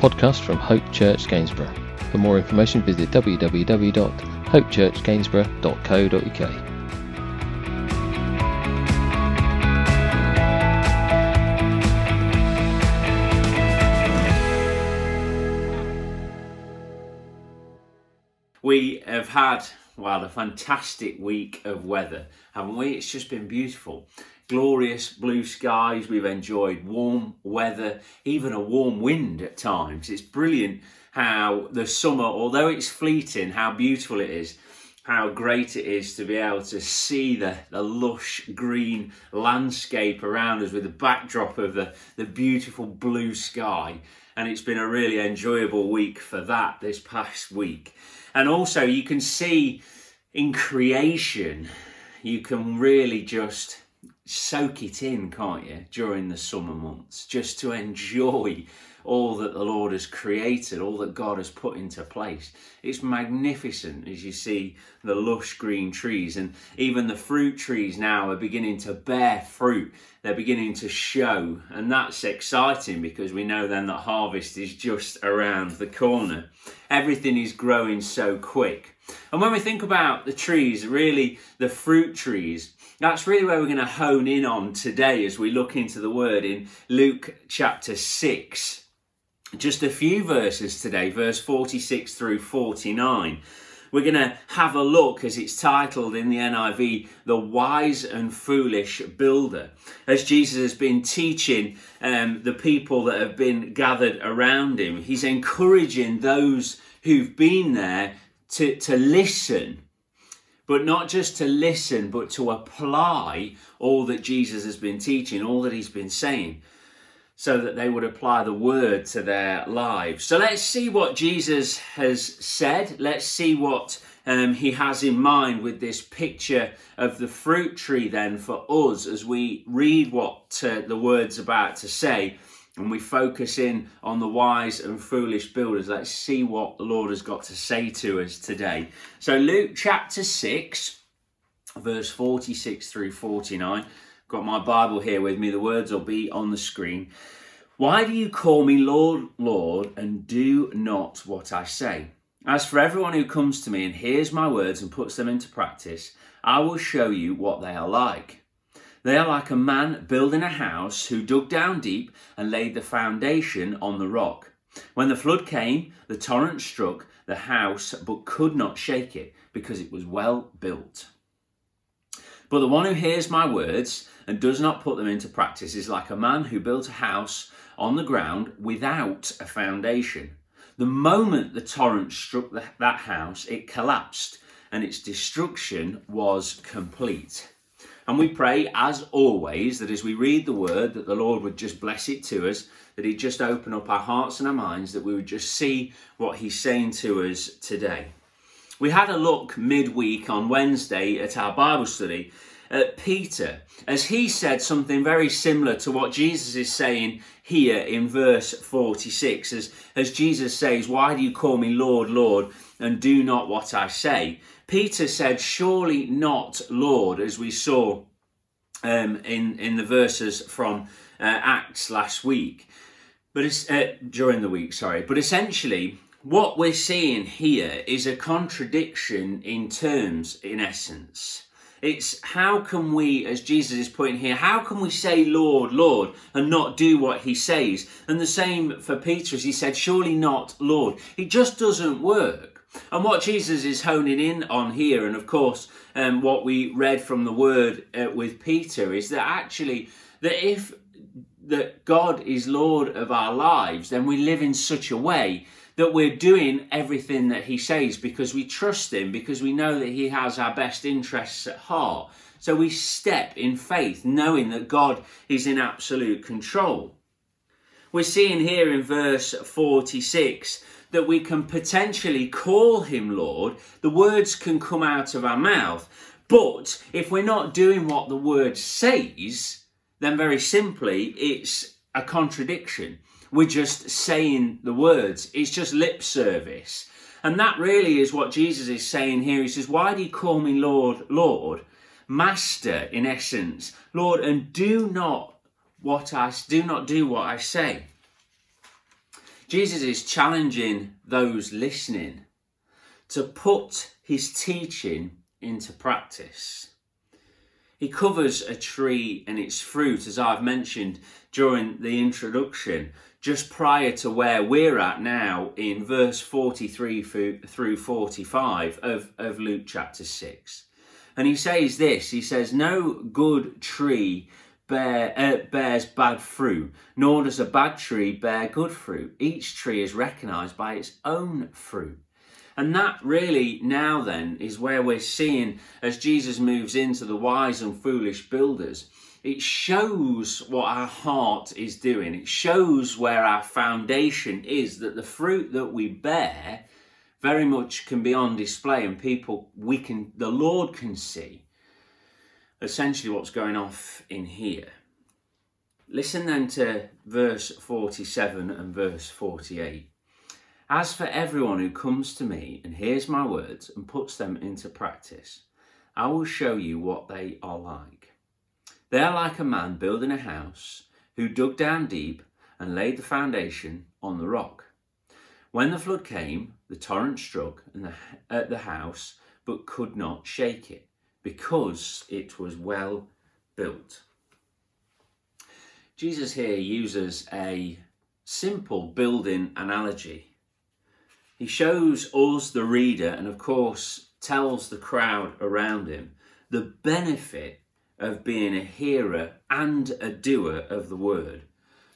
podcast from Hope Church Gainsborough. For more information, visit www.hopechurchgainsborough.co.uk. We have had, well, a fantastic week of weather, haven't we? It's just been beautiful. Glorious blue skies, we've enjoyed warm weather, even a warm wind at times. It's brilliant how the summer, although it's fleeting, how beautiful it is, how great it is to be able to see the, the lush green landscape around us with the backdrop of the, the beautiful blue sky. And it's been a really enjoyable week for that this past week. And also, you can see in creation, you can really just soak it in, can't you, during the summer months, just to enjoy all that the Lord has created, all that God has put into place. It's magnificent as you see the lush green trees, and even the fruit trees now are beginning to bear fruit. They're beginning to show, and that's exciting because we know then that harvest is just around the corner. Everything is growing so quick. And when we think about the trees, really the fruit trees, that's really where we're going to hone in on today as we look into the word in Luke chapter 6. Just a few verses today, verse 46 through 49. We're going to have a look, as it's titled in the NIV, The Wise and Foolish Builder. As Jesus has been teaching um, the people that have been gathered around him, he's encouraging those who've been there to, to listen but not just to listen, but to apply all that Jesus has been teaching, all that he's been saying, so that they would apply the word to their lives. So let's see what Jesus has said. Let's see what um, he has in mind with this picture of the fruit tree, then, for us as we read what uh, the word's about to say and we focus in on the wise and foolish builders, let's see what the Lord has got to say to us today. So, Luke chapter 6, verse 46 through 49. Got my Bible here with me, the words will be on the screen. Why do you call me Lord, Lord, and do not what I say? As for everyone who comes to me and hears my words and puts them into practice, I will show you what they are like. They are like a man building a house who dug down deep and laid the foundation on the rock. When the flood came, the torrent struck the house but could not shake it because it was well built. But the one who hears my words and does not put them into practice is like a man who built a house on the ground without a foundation. The moment the torrent struck that house, it collapsed and its destruction was complete. And we pray, as always, that as we read the word, that the Lord would just bless it to us, that He'd just open up our hearts and our minds, that we would just see what He's saying to us today. We had a look midweek on Wednesday at our Bible study at Peter, as he said something very similar to what Jesus is saying here in verse 46. As, as Jesus says, Why do you call me Lord, Lord, and do not what I say? Peter said, Surely not, Lord, as we saw um, in, in the verses from uh, Acts last week, but it's, uh, during the week, sorry. But essentially, what we're seeing here is a contradiction in terms, in essence. It's how can we, as Jesus is putting here, how can we say, Lord, Lord, and not do what he says? And the same for Peter, as he said, surely not, Lord. It just doesn't work. And what Jesus is honing in on here, and of course, um, what we read from the word uh, with Peter, is that actually, that if that God is Lord of our lives, then we live in such a way that we're doing everything that He says because we trust Him, because we know that He has our best interests at heart. So we step in faith, knowing that God is in absolute control. We're seeing here in verse 46 that we can potentially call him Lord, the words can come out of our mouth. But if we're not doing what the word says, then very simply it's a contradiction. We're just saying the words, it's just lip service. And that really is what Jesus is saying here. He says, Why do you call me Lord, Lord? Master, in essence, Lord, and do not what I do not do what I say. Jesus is challenging those listening to put his teaching into practice. He covers a tree and its fruit, as I've mentioned during the introduction, just prior to where we're at now in verse 43 through 45 of, of Luke chapter 6. And he says this He says, No good tree bear, uh, bears bad fruit, nor does a bad tree bear good fruit. Each tree is recognized by its own fruit. And that really now then is where we're seeing as Jesus moves into the wise and foolish builders. It shows what our heart is doing. It shows where our foundation is, that the fruit that we bear very much can be on display and people we can the Lord can see essentially what's going off in here. Listen then to verse 47 and verse 48. As for everyone who comes to me and hears my words and puts them into practice, I will show you what they are like. They are like a man building a house who dug down deep and laid the foundation on the rock. When the flood came, the torrent struck at the house but could not shake it because it was well built. Jesus here uses a simple building analogy he shows us, the reader, and of course tells the crowd around him the benefit of being a hearer and a doer of the word.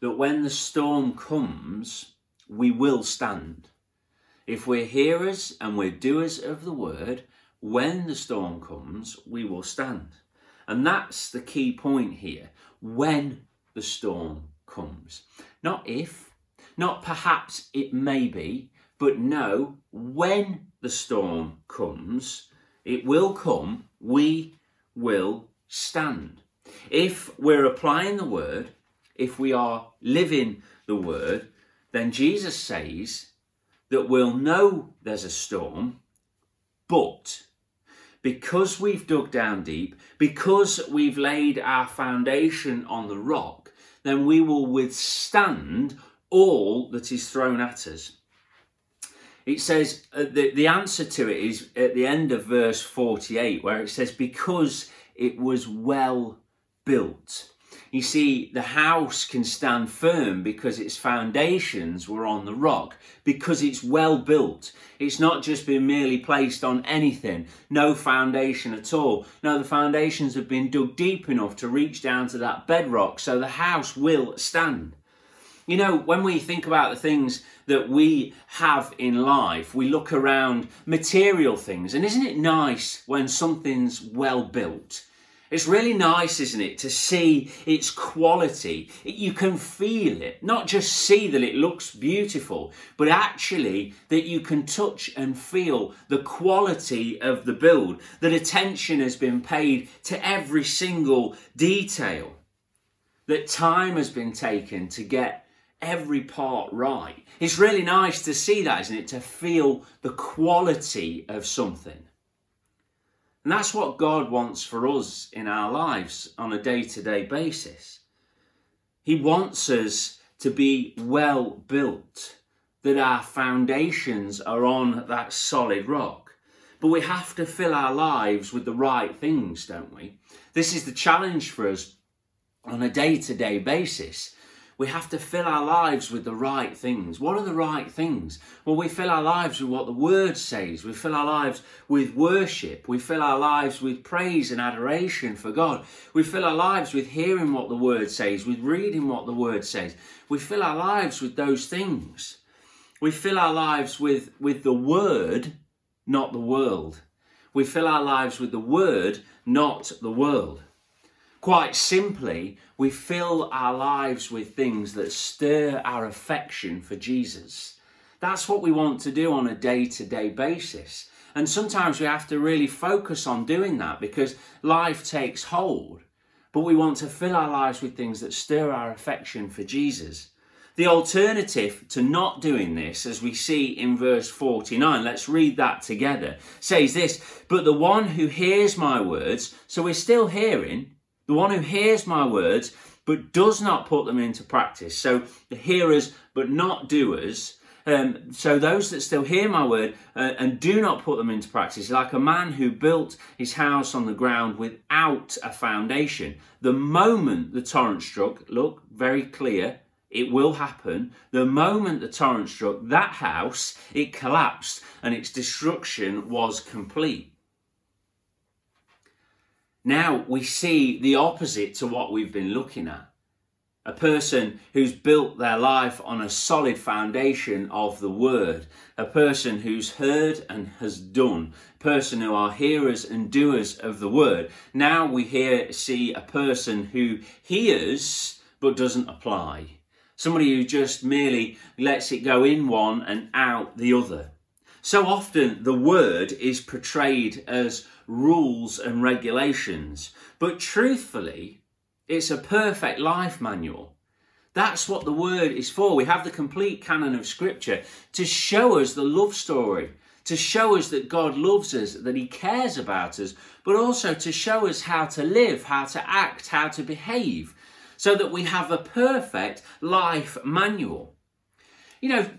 That when the storm comes, we will stand. If we're hearers and we're doers of the word, when the storm comes, we will stand. And that's the key point here when the storm comes. Not if, not perhaps it may be, but know when the storm comes, it will come, we will stand. If we're applying the word, if we are living the word, then Jesus says that we'll know there's a storm, but because we've dug down deep, because we've laid our foundation on the rock, then we will withstand all that is thrown at us it says uh, the, the answer to it is at the end of verse 48 where it says because it was well built. You see the house can stand firm because its foundations were on the rock because it's well built. It's not just been merely placed on anything no foundation at all. No the foundations have been dug deep enough to reach down to that bedrock so the house will stand. You know, when we think about the things that we have in life, we look around material things, and isn't it nice when something's well built? It's really nice, isn't it, to see its quality. You can feel it, not just see that it looks beautiful, but actually that you can touch and feel the quality of the build, that attention has been paid to every single detail, that time has been taken to get every part right. It's really nice to see that, isn't it? To feel the quality of something. And that's what God wants for us in our lives on a day to day basis. He wants us to be well built, that our foundations are on that solid rock. But we have to fill our lives with the right things, don't we? This is the challenge for us on a day to day basis we have to fill our lives with the right things. What are the right things? Well, we fill our lives with what the Word says. We fill our lives with worship. We fill our lives with praise and adoration for God. We fill our lives with hearing what the Word says, with reading what the Word says. We fill our lives with those things. We fill our lives with, with the Word, not the world. We fill our lives with the Word, not the world. Quite simply, we fill our lives with things that stir our affection for Jesus. That's what we want to do on a day to day basis. And sometimes we have to really focus on doing that because life takes hold. But we want to fill our lives with things that stir our affection for Jesus. The alternative to not doing this, as we see in verse 49, let's read that together, says this But the one who hears my words, so we're still hearing, the one who hears my words but does not put them into practice. So the hearers, but not doers. Um, so those that still hear my word uh, and do not put them into practice, like a man who built his house on the ground without a foundation. The moment the torrent struck, look very clear, it will happen. The moment the torrent struck that house, it collapsed and its destruction was complete. Now we see the opposite to what we've been looking at. A person who's built their life on a solid foundation of the word. A person who's heard and has done. A person who are hearers and doers of the word. Now we hear see a person who hears but doesn't apply. Somebody who just merely lets it go in one and out the other. So often the word is portrayed as rules and regulations, but truthfully, it's a perfect life manual. That's what the word is for. We have the complete canon of scripture to show us the love story, to show us that God loves us, that He cares about us, but also to show us how to live, how to act, how to behave, so that we have a perfect life manual. You know,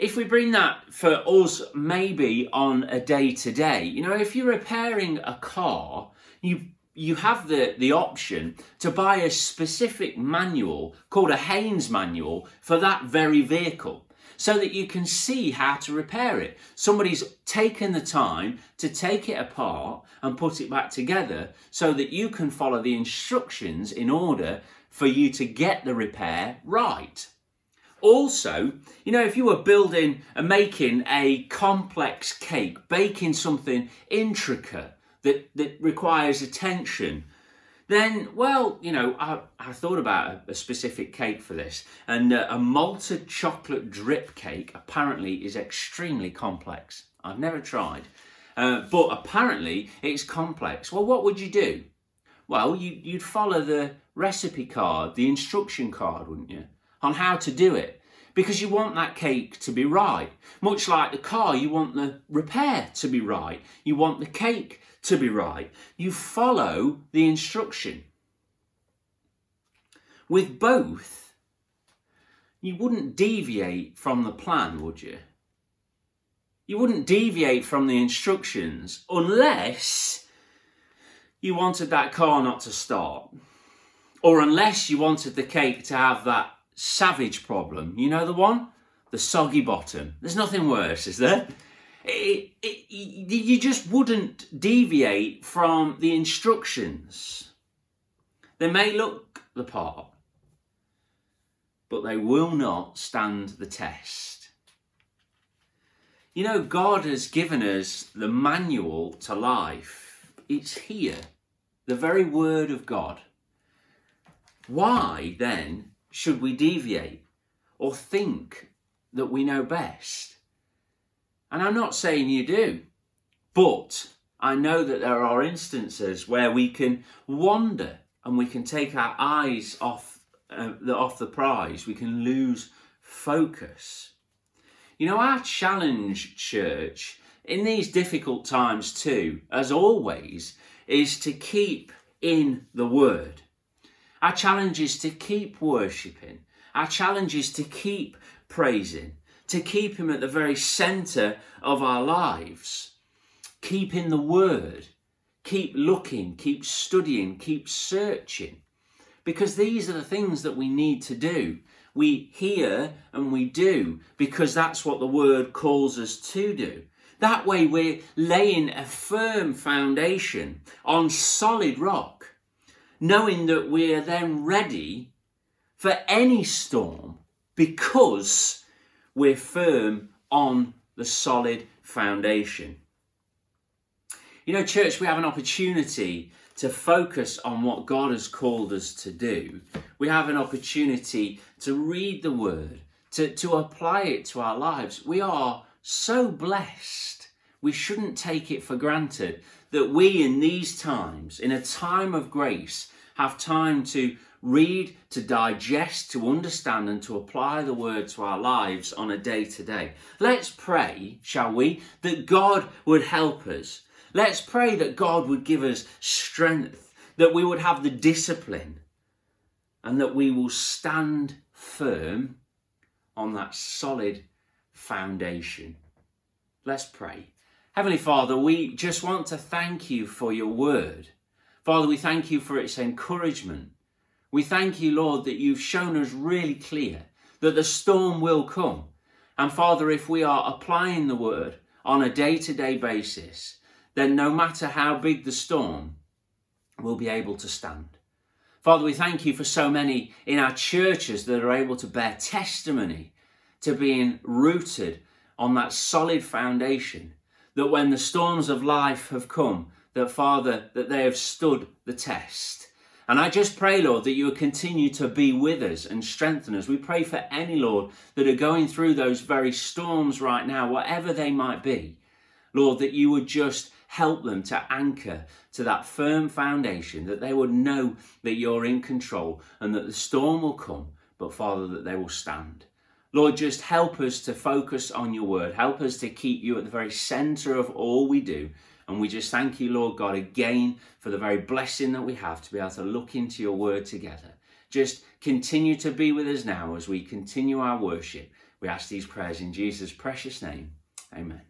if we bring that for us maybe on a day to day, you know, if you're repairing a car, you you have the, the option to buy a specific manual called a Haynes manual for that very vehicle so that you can see how to repair it. Somebody's taken the time to take it apart and put it back together so that you can follow the instructions in order for you to get the repair right. Also, you know, if you were building and making a complex cake, baking something intricate that, that requires attention, then, well, you know, I, I thought about a, a, specific cake for this, and uh, a malted chocolate drip cake apparently is extremely complex. I've never tried, uh, but apparently it's complex. Well, what would you do? Well, you, you'd follow the recipe card, the instruction card, wouldn't you? On how to do it because you want that cake to be right. Much like the car, you want the repair to be right. You want the cake to be right. You follow the instruction. With both, you wouldn't deviate from the plan, would you? You wouldn't deviate from the instructions unless you wanted that car not to start. Or unless you wanted the cake to have that savage problem. You know the one? The soggy bottom. There's nothing worse, is there? It, it, you just wouldn't deviate from the instructions. They may look the part, but they will not stand the test. You know, God has given us the manual to life. It's here, the very Word of God. Why then should we deviate or think that we know best? And I'm not saying you do, but I know that there are instances where we can wander and we can take our eyes off uh, the, off the prize. We can lose focus. You know, our challenge, church, in these difficult times too, as always, is to keep in the Word. Our challenge is to keep worshipping. Our challenge is to keep praising, to keep Him at the very centre of our lives. Keep in the Word. Keep looking, keep studying, keep searching. Because these are the things that we need to do. We hear and we do because that's what the Word calls us to do. That way, we're laying a firm foundation on solid rock knowing that we're then ready for any storm because we're firm on the solid foundation. You know, church, we have an opportunity to focus on what God has called us to do. We have an opportunity to read the word, to, to apply it to our lives. We are so blessed. We shouldn't take it for granted that we, in these times, in a time of grace, have time to read, to digest, to understand, and to apply the word to our lives on a day to day. Let's pray, shall we, that God would help us. Let's pray that God would give us strength, that we would have the discipline and that we will stand firm on that solid foundation. Let's pray. Heavenly Father, we just want to thank you for your word. Father, we thank you for its encouragement. We thank you, Lord, that you've shown us really clear that the storm will come. And Father, if we are applying the word on a day to day basis, then no matter how big the storm, we'll be able to stand. Father, we thank you for so many in our churches that are able to bear testimony to being rooted on that solid foundation. That when the storms of life have come, that Father, that they have stood the test. And I just pray, Lord, that you will continue to be with us and strengthen us. We pray for any, Lord, that are going through those very storms right now, whatever they might be. Lord, that you would just help them to anchor to that firm foundation, that they would know that you're in control and that the storm will come, but Father, that they will stand. Lord, just help us to focus on your word. Help us to keep you at the very center of all we do. And we just thank you, Lord God, again for the very blessing that we have to be able to look into your word together. Just continue to be with us now as we continue our worship. We ask these prayers in Jesus' precious name. Amen.